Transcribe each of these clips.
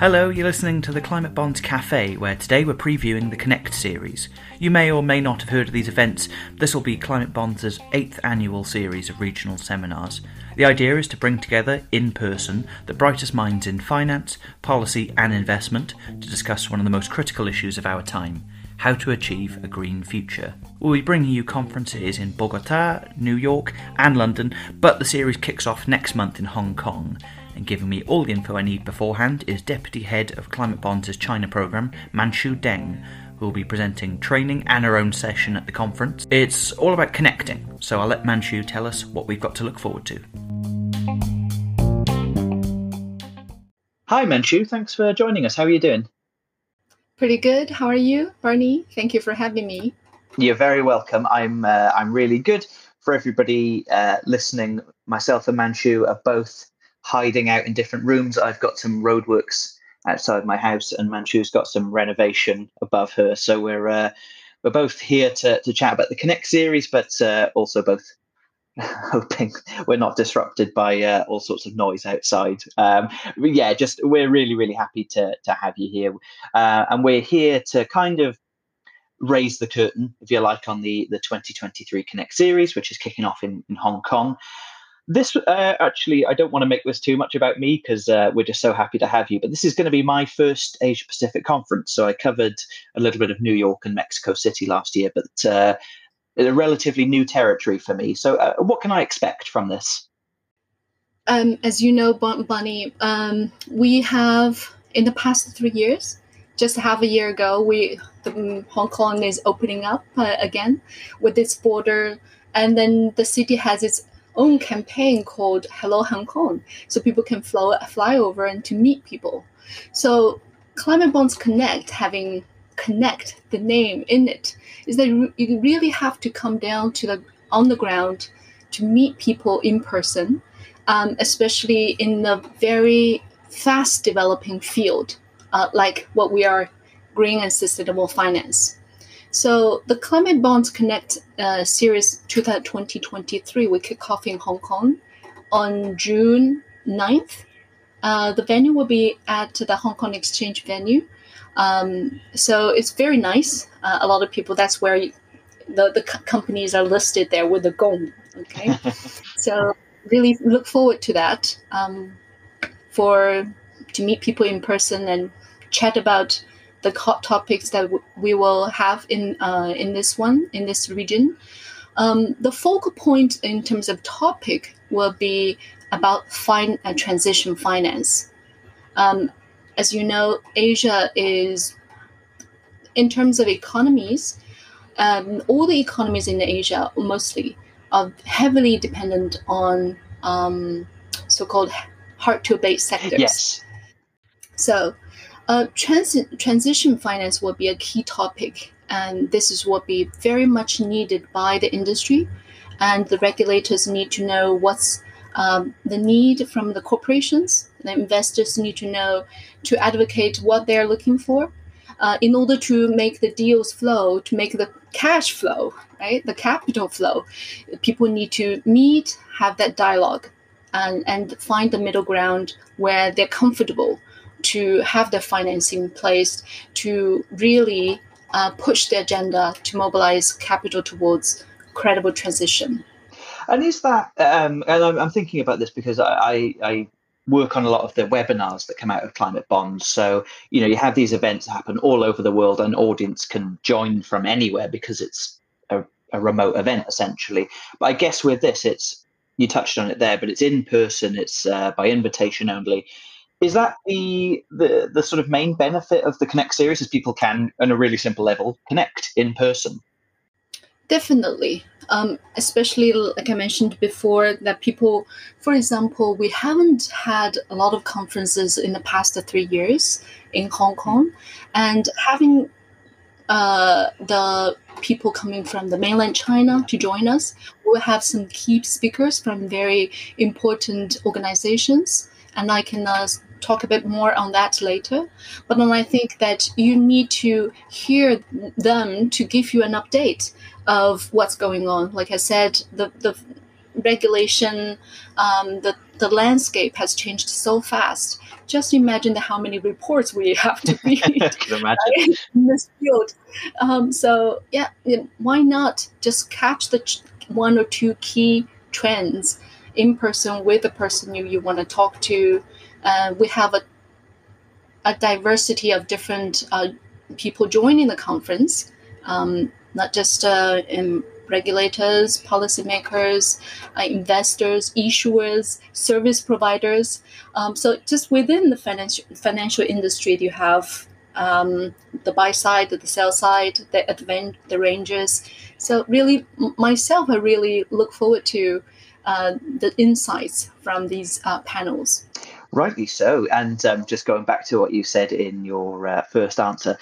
Hello, you're listening to the Climate Bonds Cafe, where today we're previewing the Connect series. You may or may not have heard of these events. This will be Climate Bonds' eighth annual series of regional seminars. The idea is to bring together, in person, the brightest minds in finance, policy, and investment to discuss one of the most critical issues of our time how to achieve a green future. We'll be bringing you conferences in Bogota, New York, and London, but the series kicks off next month in Hong Kong and giving me all the info I need beforehand is Deputy Head of Climate Bonds' China Programme, Manshu Deng, who will be presenting training and her own session at the conference. It's all about connecting, so I'll let Manshu tell us what we've got to look forward to. Hi, Manshu. Thanks for joining us. How are you doing? Pretty good. How are you, Barney? Thank you for having me. You're very welcome. I'm uh, I'm really good. For everybody uh, listening, myself and Manshu are both hiding out in different rooms. I've got some roadworks outside my house, and Manshu's got some renovation above her. So we're uh, we're both here to to chat about the Connect series, but uh, also both hoping we're not disrupted by uh, all sorts of noise outside. Um, yeah, just we're really really happy to to have you here, uh, and we're here to kind of raise the curtain, if you like, on the the 2023 Connect series, which is kicking off in, in Hong Kong. This uh, actually, I don't want to make this too much about me because uh, we're just so happy to have you. But this is going to be my first Asia Pacific conference. So I covered a little bit of New York and Mexico City last year, but uh, a relatively new territory for me. So, uh, what can I expect from this? Um, as you know, Bunny, um, we have in the past three years, just half a year ago, we the, um, Hong Kong is opening up uh, again with its border, and then the city has its own campaign called Hello Hong Kong, so people can fly over and to meet people. So Climate Bonds Connect, having Connect the name in it, is that you really have to come down to the on the ground to meet people in person, um, especially in a very fast developing field uh, like what we are green and sustainable finance. So the Climate Bonds Connect uh, series 2023 will kick off in Hong Kong on June 9th. Uh, the venue will be at the Hong Kong Exchange venue. Um, so it's very nice. Uh, a lot of people, that's where you, the, the companies are listed there with the gong. Okay. so really look forward to that um, for to meet people in person and chat about the hot topics that w- we will have in uh, in this one in this region. Um, the focal point in terms of topic will be about fin- uh, transition finance. Um, as you know, Asia is, in terms of economies, um, all the economies in Asia mostly are heavily dependent on um, so-called hard-to-abate sectors. Yes. So uh, transi- transition finance will be a key topic, and this is what be very much needed by the industry, and the regulators need to know what's um, the need from the corporations. The investors need to know to advocate what they're looking for. Uh, in order to make the deals flow, to make the cash flow, right, the capital flow, people need to meet, have that dialogue, and, and find the middle ground where they're comfortable to have the financing in place to really uh, push the agenda to mobilize capital towards credible transition. And is that, um, and I'm, I'm, thinking about this because I, I, I, work on a lot of the webinars that come out of climate bonds. So, you know, you have these events happen all over the world, and audience can join from anywhere because it's a, a remote event essentially. But I guess with this, it's you touched on it there, but it's in person, it's uh, by invitation only is that the, the the sort of main benefit of the connect series is people can on a really simple level connect in person definitely um, especially like i mentioned before that people for example we haven't had a lot of conferences in the past three years in hong kong and having uh, the people coming from the mainland China to join us. We'll have some key speakers from very important organizations, and I can uh, talk a bit more on that later. But then I think that you need to hear them to give you an update of what's going on. Like I said, the the regulation, um, the the landscape has changed so fast. Just imagine how many reports we have to read in this field. Um, so yeah, why not just catch the one or two key trends in person with the person you, you want to talk to. Uh, we have a, a diversity of different uh, people joining the conference, um, not just uh, regulators, policymakers, uh, investors, issuers, service providers. Um, so just within the financial financial industry, you have um, the buy side, the sell side, the advent, the ranges. So really, myself, I really look forward to uh, the insights from these uh, panels. Rightly so. And um, just going back to what you said in your uh, first answer,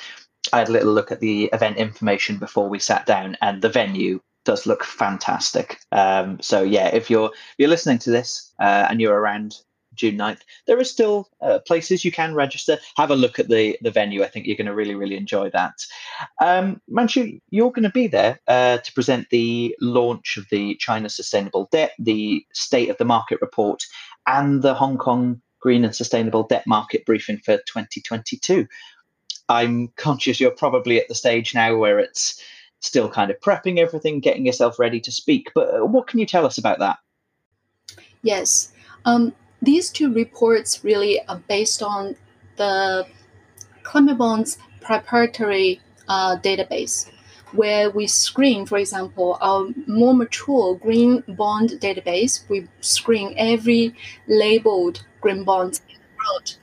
I had a little look at the event information before we sat down, and the venue does look fantastic. Um, so yeah, if you're you're listening to this uh, and you're around June 9th, there are still uh, places you can register. Have a look at the the venue. I think you're going to really really enjoy that. Um, Manshu, you're going to be there uh, to present the launch of the China Sustainable Debt, the State of the Market report, and the Hong Kong Green and Sustainable Debt Market briefing for 2022. I'm conscious you're probably at the stage now where it's still kind of prepping everything, getting yourself ready to speak. But uh, what can you tell us about that? Yes. Um, these two reports really are based on the climate bonds proprietary uh, database, where we screen, for example, our more mature green bond database. We screen every labeled green bond in the world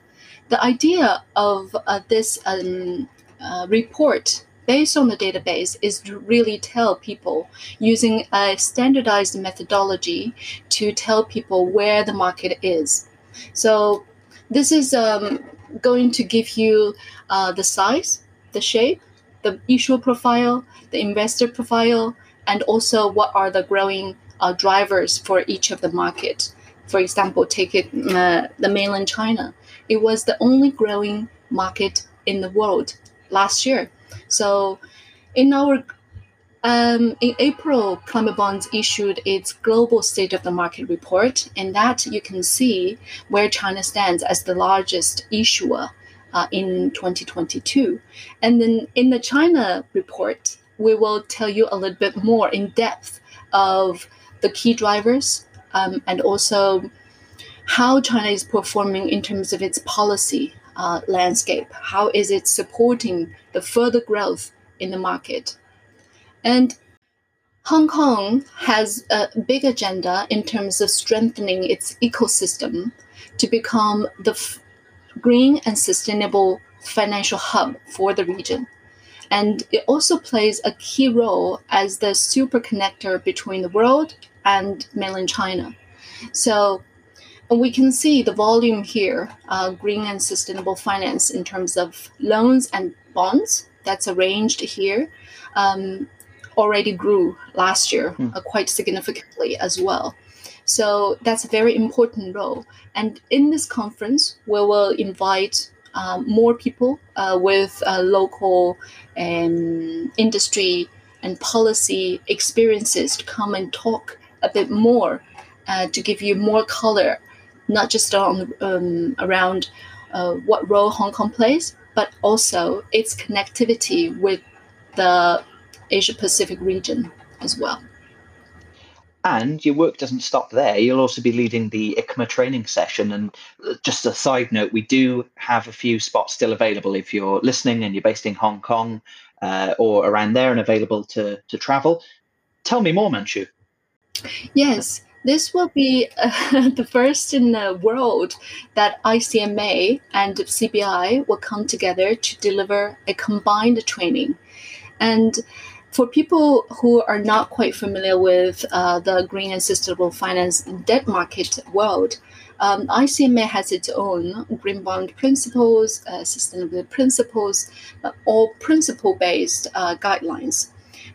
the idea of uh, this um, uh, report based on the database is to really tell people using a standardized methodology to tell people where the market is. So this is um, going to give you uh, the size, the shape, the issuer profile, the investor profile, and also what are the growing uh, drivers for each of the market. For example, take it uh, the mainland China it was the only growing market in the world last year. So, in our um, in April, Climate Bonds issued its global state of the market report, and that you can see where China stands as the largest issuer uh, in 2022. And then in the China report, we will tell you a little bit more in depth of the key drivers um, and also how China is performing in terms of its policy uh, landscape. How is it supporting the further growth in the market? And Hong Kong has a big agenda in terms of strengthening its ecosystem to become the green and sustainable financial hub for the region. And it also plays a key role as the super connector between the world and mainland China. So we can see the volume here, uh, green and sustainable finance in terms of loans and bonds that's arranged here, um, already grew last year mm. uh, quite significantly as well. So that's a very important role. And in this conference, we will invite um, more people uh, with uh, local um, industry and policy experiences to come and talk a bit more uh, to give you more color not just on um, around uh, what role Hong Kong plays, but also its connectivity with the Asia Pacific region as well. And your work doesn't stop there. You'll also be leading the ICMA training session. And uh, just a side note, we do have a few spots still available if you're listening and you're based in Hong Kong uh, or around there and available to, to travel. Tell me more, Manshu. Yes. This will be uh, the first in the world that ICMA and CBI will come together to deliver a combined training. And for people who are not quite familiar with uh, the green and sustainable finance debt market world, um, ICMA has its own green bond principles, uh, principles, uh, principle based uh, guidelines.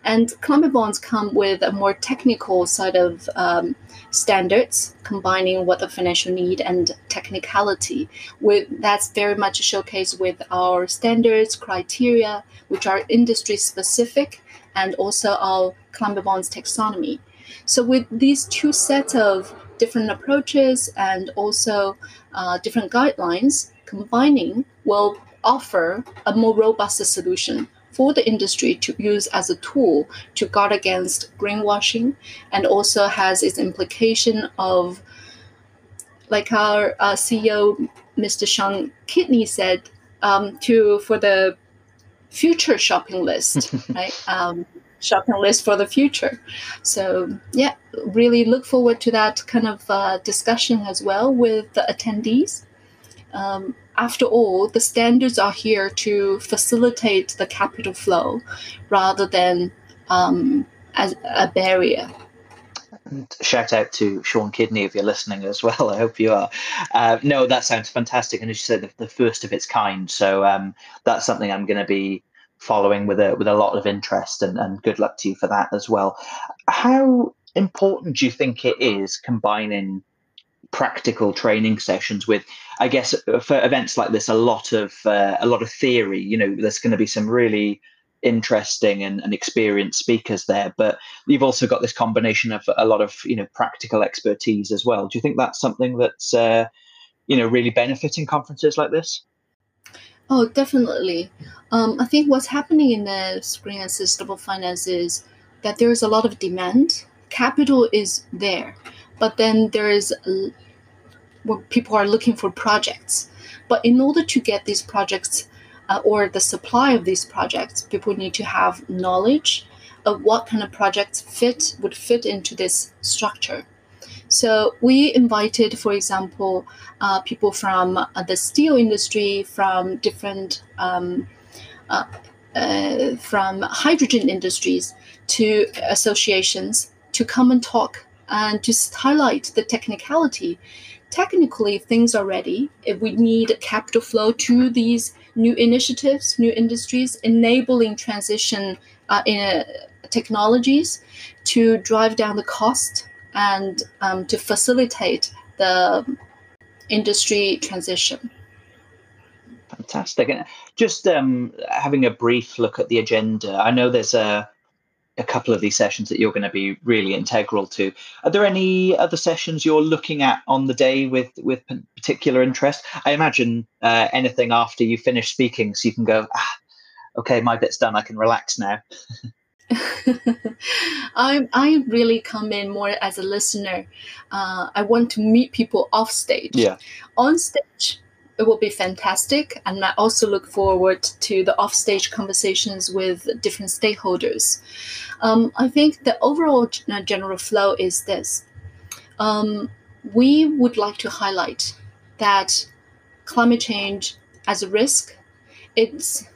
And climate bonds come with a more technical side of um, standards, combining what the financial need and technicality. With that's very much showcased with our standards criteria, which are industry specific, and also our climate bonds taxonomy. So with these two sets of different approaches and also uh, different guidelines, combining will offer a more robust solution for the industry to use as a tool to guard against greenwashing and also has its implication of like our uh, CEO Mr. Sean Kidney said um, to for the future shopping list right? Um, shopping list for the future. So yeah really look forward to that kind of uh, discussion as well with the attendees. Um, after all, the standards are here to facilitate the capital flow rather than um, as a barrier. And shout out to Sean Kidney if you're listening as well. I hope you are. Uh, no, that sounds fantastic, and as you said, the, the first of its kind. So um, that's something I'm going to be following with a with a lot of interest, and, and good luck to you for that as well. How important do you think it is combining practical training sessions with i guess for events like this a lot of uh, a lot of theory you know there's going to be some really interesting and, and experienced speakers there but you've also got this combination of a lot of you know practical expertise as well. Do you think that's something that's uh, you know really benefiting conferences like this? Oh definitely. Um, i think what's happening in the and sustainable finance is that there is a lot of demand. Capital is there but then there is where people are looking for projects. But in order to get these projects uh, or the supply of these projects, people need to have knowledge of what kind of projects fit would fit into this structure. So we invited, for example, uh, people from uh, the steel industry, from different um, uh, uh from hydrogen industries to associations to come and talk and to highlight the technicality. Technically, things are ready. If we need capital flow to these new initiatives, new industries, enabling transition uh, in uh, technologies to drive down the cost and um, to facilitate the industry transition. Fantastic. And just um, having a brief look at the agenda, I know there's a a couple of these sessions that you're going to be really integral to. Are there any other sessions you're looking at on the day with with particular interest? I imagine uh, anything after you finish speaking, so you can go, ah, okay, my bit's done. I can relax now. I I really come in more as a listener. Uh, I want to meet people off stage. Yeah. On stage, it will be fantastic. And I also look forward to the offstage conversations with different stakeholders. Um, I think the overall uh, general flow is this. Um, we would like to highlight that climate change as a risk, it's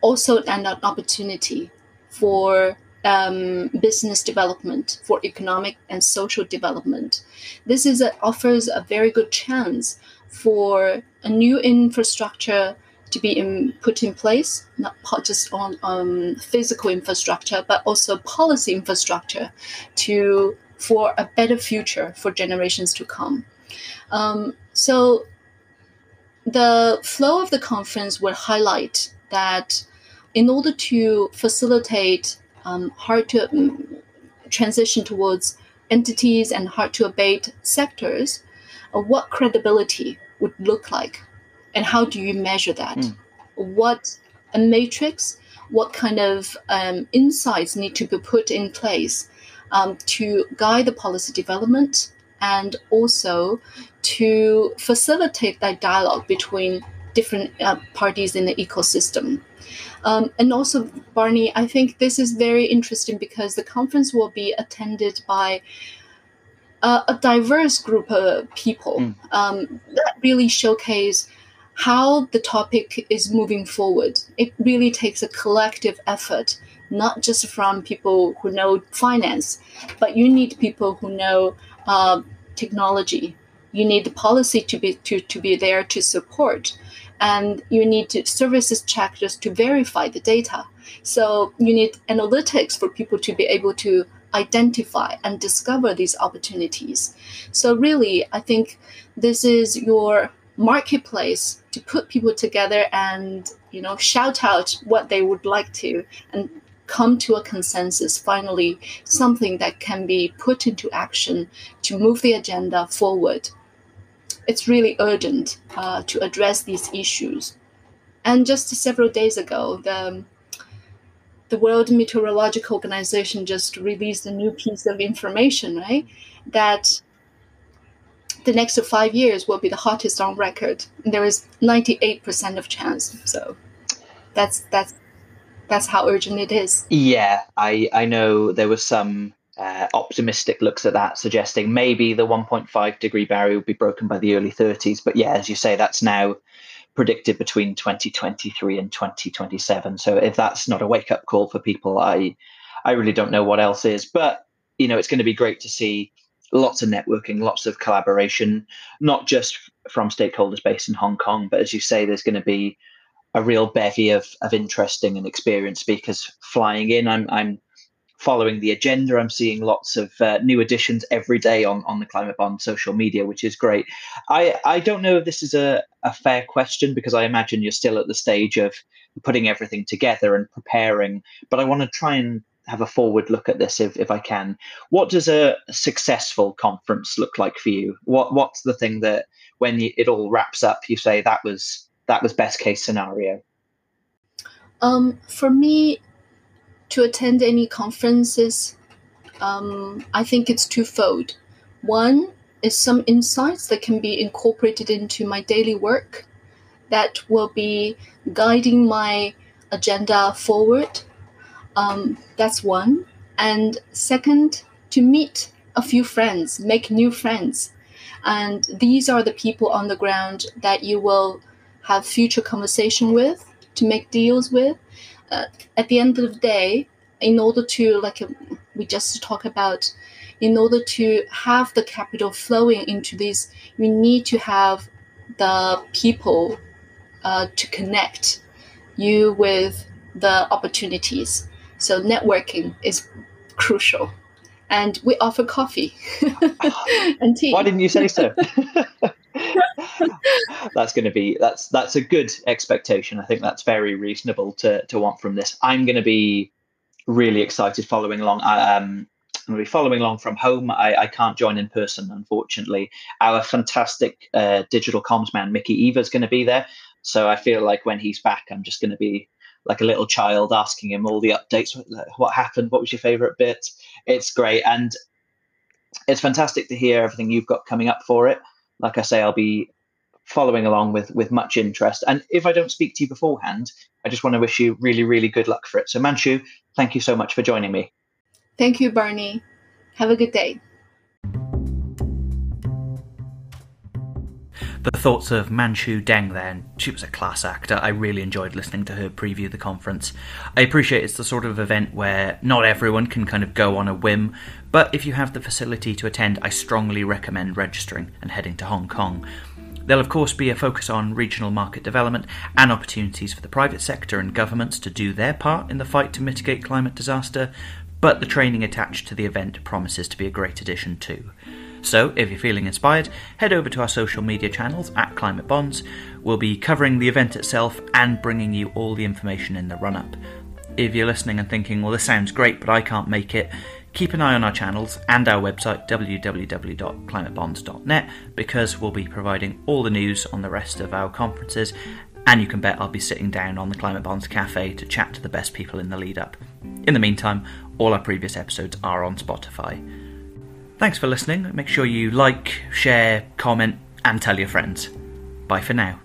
also an opportunity for um, business development, for economic and social development. This is a, offers a very good chance for a new infrastructure to be in, put in place, not just on um, physical infrastructure, but also policy infrastructure to for a better future for generations to come. Um, so the flow of the conference will highlight that in order to facilitate um, hard to um, transition towards entities and hard to abate sectors, what credibility would look like and how do you measure that mm. what a matrix what kind of um, insights need to be put in place um, to guide the policy development and also to facilitate that dialogue between different uh, parties in the ecosystem. Um, and also, Barney, I think this is very interesting because the conference will be attended by uh, a diverse group of people mm. um, that really showcase how the topic is moving forward. It really takes a collective effort, not just from people who know finance, but you need people who know uh, technology. You need the policy to be to, to be there to support, and you need to services checkers to verify the data. So you need analytics for people to be able to identify and discover these opportunities. So really, I think this is your marketplace to put people together and you know shout out what they would like to and come to a consensus, finally, something that can be put into action to move the agenda forward. It's really urgent uh, to address these issues. And just several days ago, the, the World Meteorological Organization just released a new piece of information, right? That the next five years will be the hottest on record. There is 98% of chance. So that's that's that's how urgent it is. Yeah, I I know there was some uh, optimistic looks at that, suggesting maybe the 1.5 degree barrier will be broken by the early 30s. But yeah, as you say, that's now predicted between 2023 and 2027. So if that's not a wake up call for people, I I really don't know what else is. But you know, it's going to be great to see lots of networking, lots of collaboration, not just from stakeholders based in Hong Kong, but as you say, there's going to be a real bevy of of interesting and experienced speakers flying in. I'm I'm following the agenda. I'm seeing lots of uh, new additions every day on on the Climate Bond social media, which is great. I I don't know if this is a a fair question because I imagine you're still at the stage of putting everything together and preparing, but I want to try and have a forward look at this if, if I can. What does a successful conference look like for you? What what's the thing that when you, it all wraps up, you say that was that was best case scenario? Um, for me, to attend any conferences, um, I think it's twofold. One is some insights that can be incorporated into my daily work that will be guiding my agenda forward. Um, that's one. And second, to meet a few friends, make new friends. And these are the people on the ground that you will have future conversation with, to make deals with. Uh, at the end of the day, in order to like we just talk about, in order to have the capital flowing into this, you need to have the people uh, to connect you with the opportunities. So networking is crucial and we offer coffee and tea. Why didn't you say so? that's going to be that's that's a good expectation. I think that's very reasonable to to want from this. I'm going to be really excited following along. Um, I'm going to be following along from home. I, I can't join in person, unfortunately. Our fantastic uh, digital comms man, Mickey Eva, is going to be there. So I feel like when he's back, I'm just going to be like a little child asking him all the updates. What happened? What was your favorite bit? It's great. And it's fantastic to hear everything you've got coming up for it like I say, I'll be following along with with much interest. And if I don't speak to you beforehand, I just want to wish you really, really good luck for it. So Manshu, thank you so much for joining me. Thank you, Barney. Have a good day. The thoughts of Manshu Deng then. She was a class actor. I really enjoyed listening to her preview the conference. I appreciate it's the sort of event where not everyone can kind of go on a whim, but if you have the facility to attend, I strongly recommend registering and heading to Hong Kong. There'll, of course, be a focus on regional market development and opportunities for the private sector and governments to do their part in the fight to mitigate climate disaster, but the training attached to the event promises to be a great addition too. So, if you're feeling inspired, head over to our social media channels at Climate Bonds. We'll be covering the event itself and bringing you all the information in the run up. If you're listening and thinking, well, this sounds great, but I can't make it, keep an eye on our channels and our website www.climatebonds.net because we'll be providing all the news on the rest of our conferences and you can bet I'll be sitting down on the Climate Bonds Cafe to chat to the best people in the lead up. In the meantime, all our previous episodes are on Spotify. Thanks for listening. Make sure you like, share, comment, and tell your friends. Bye for now.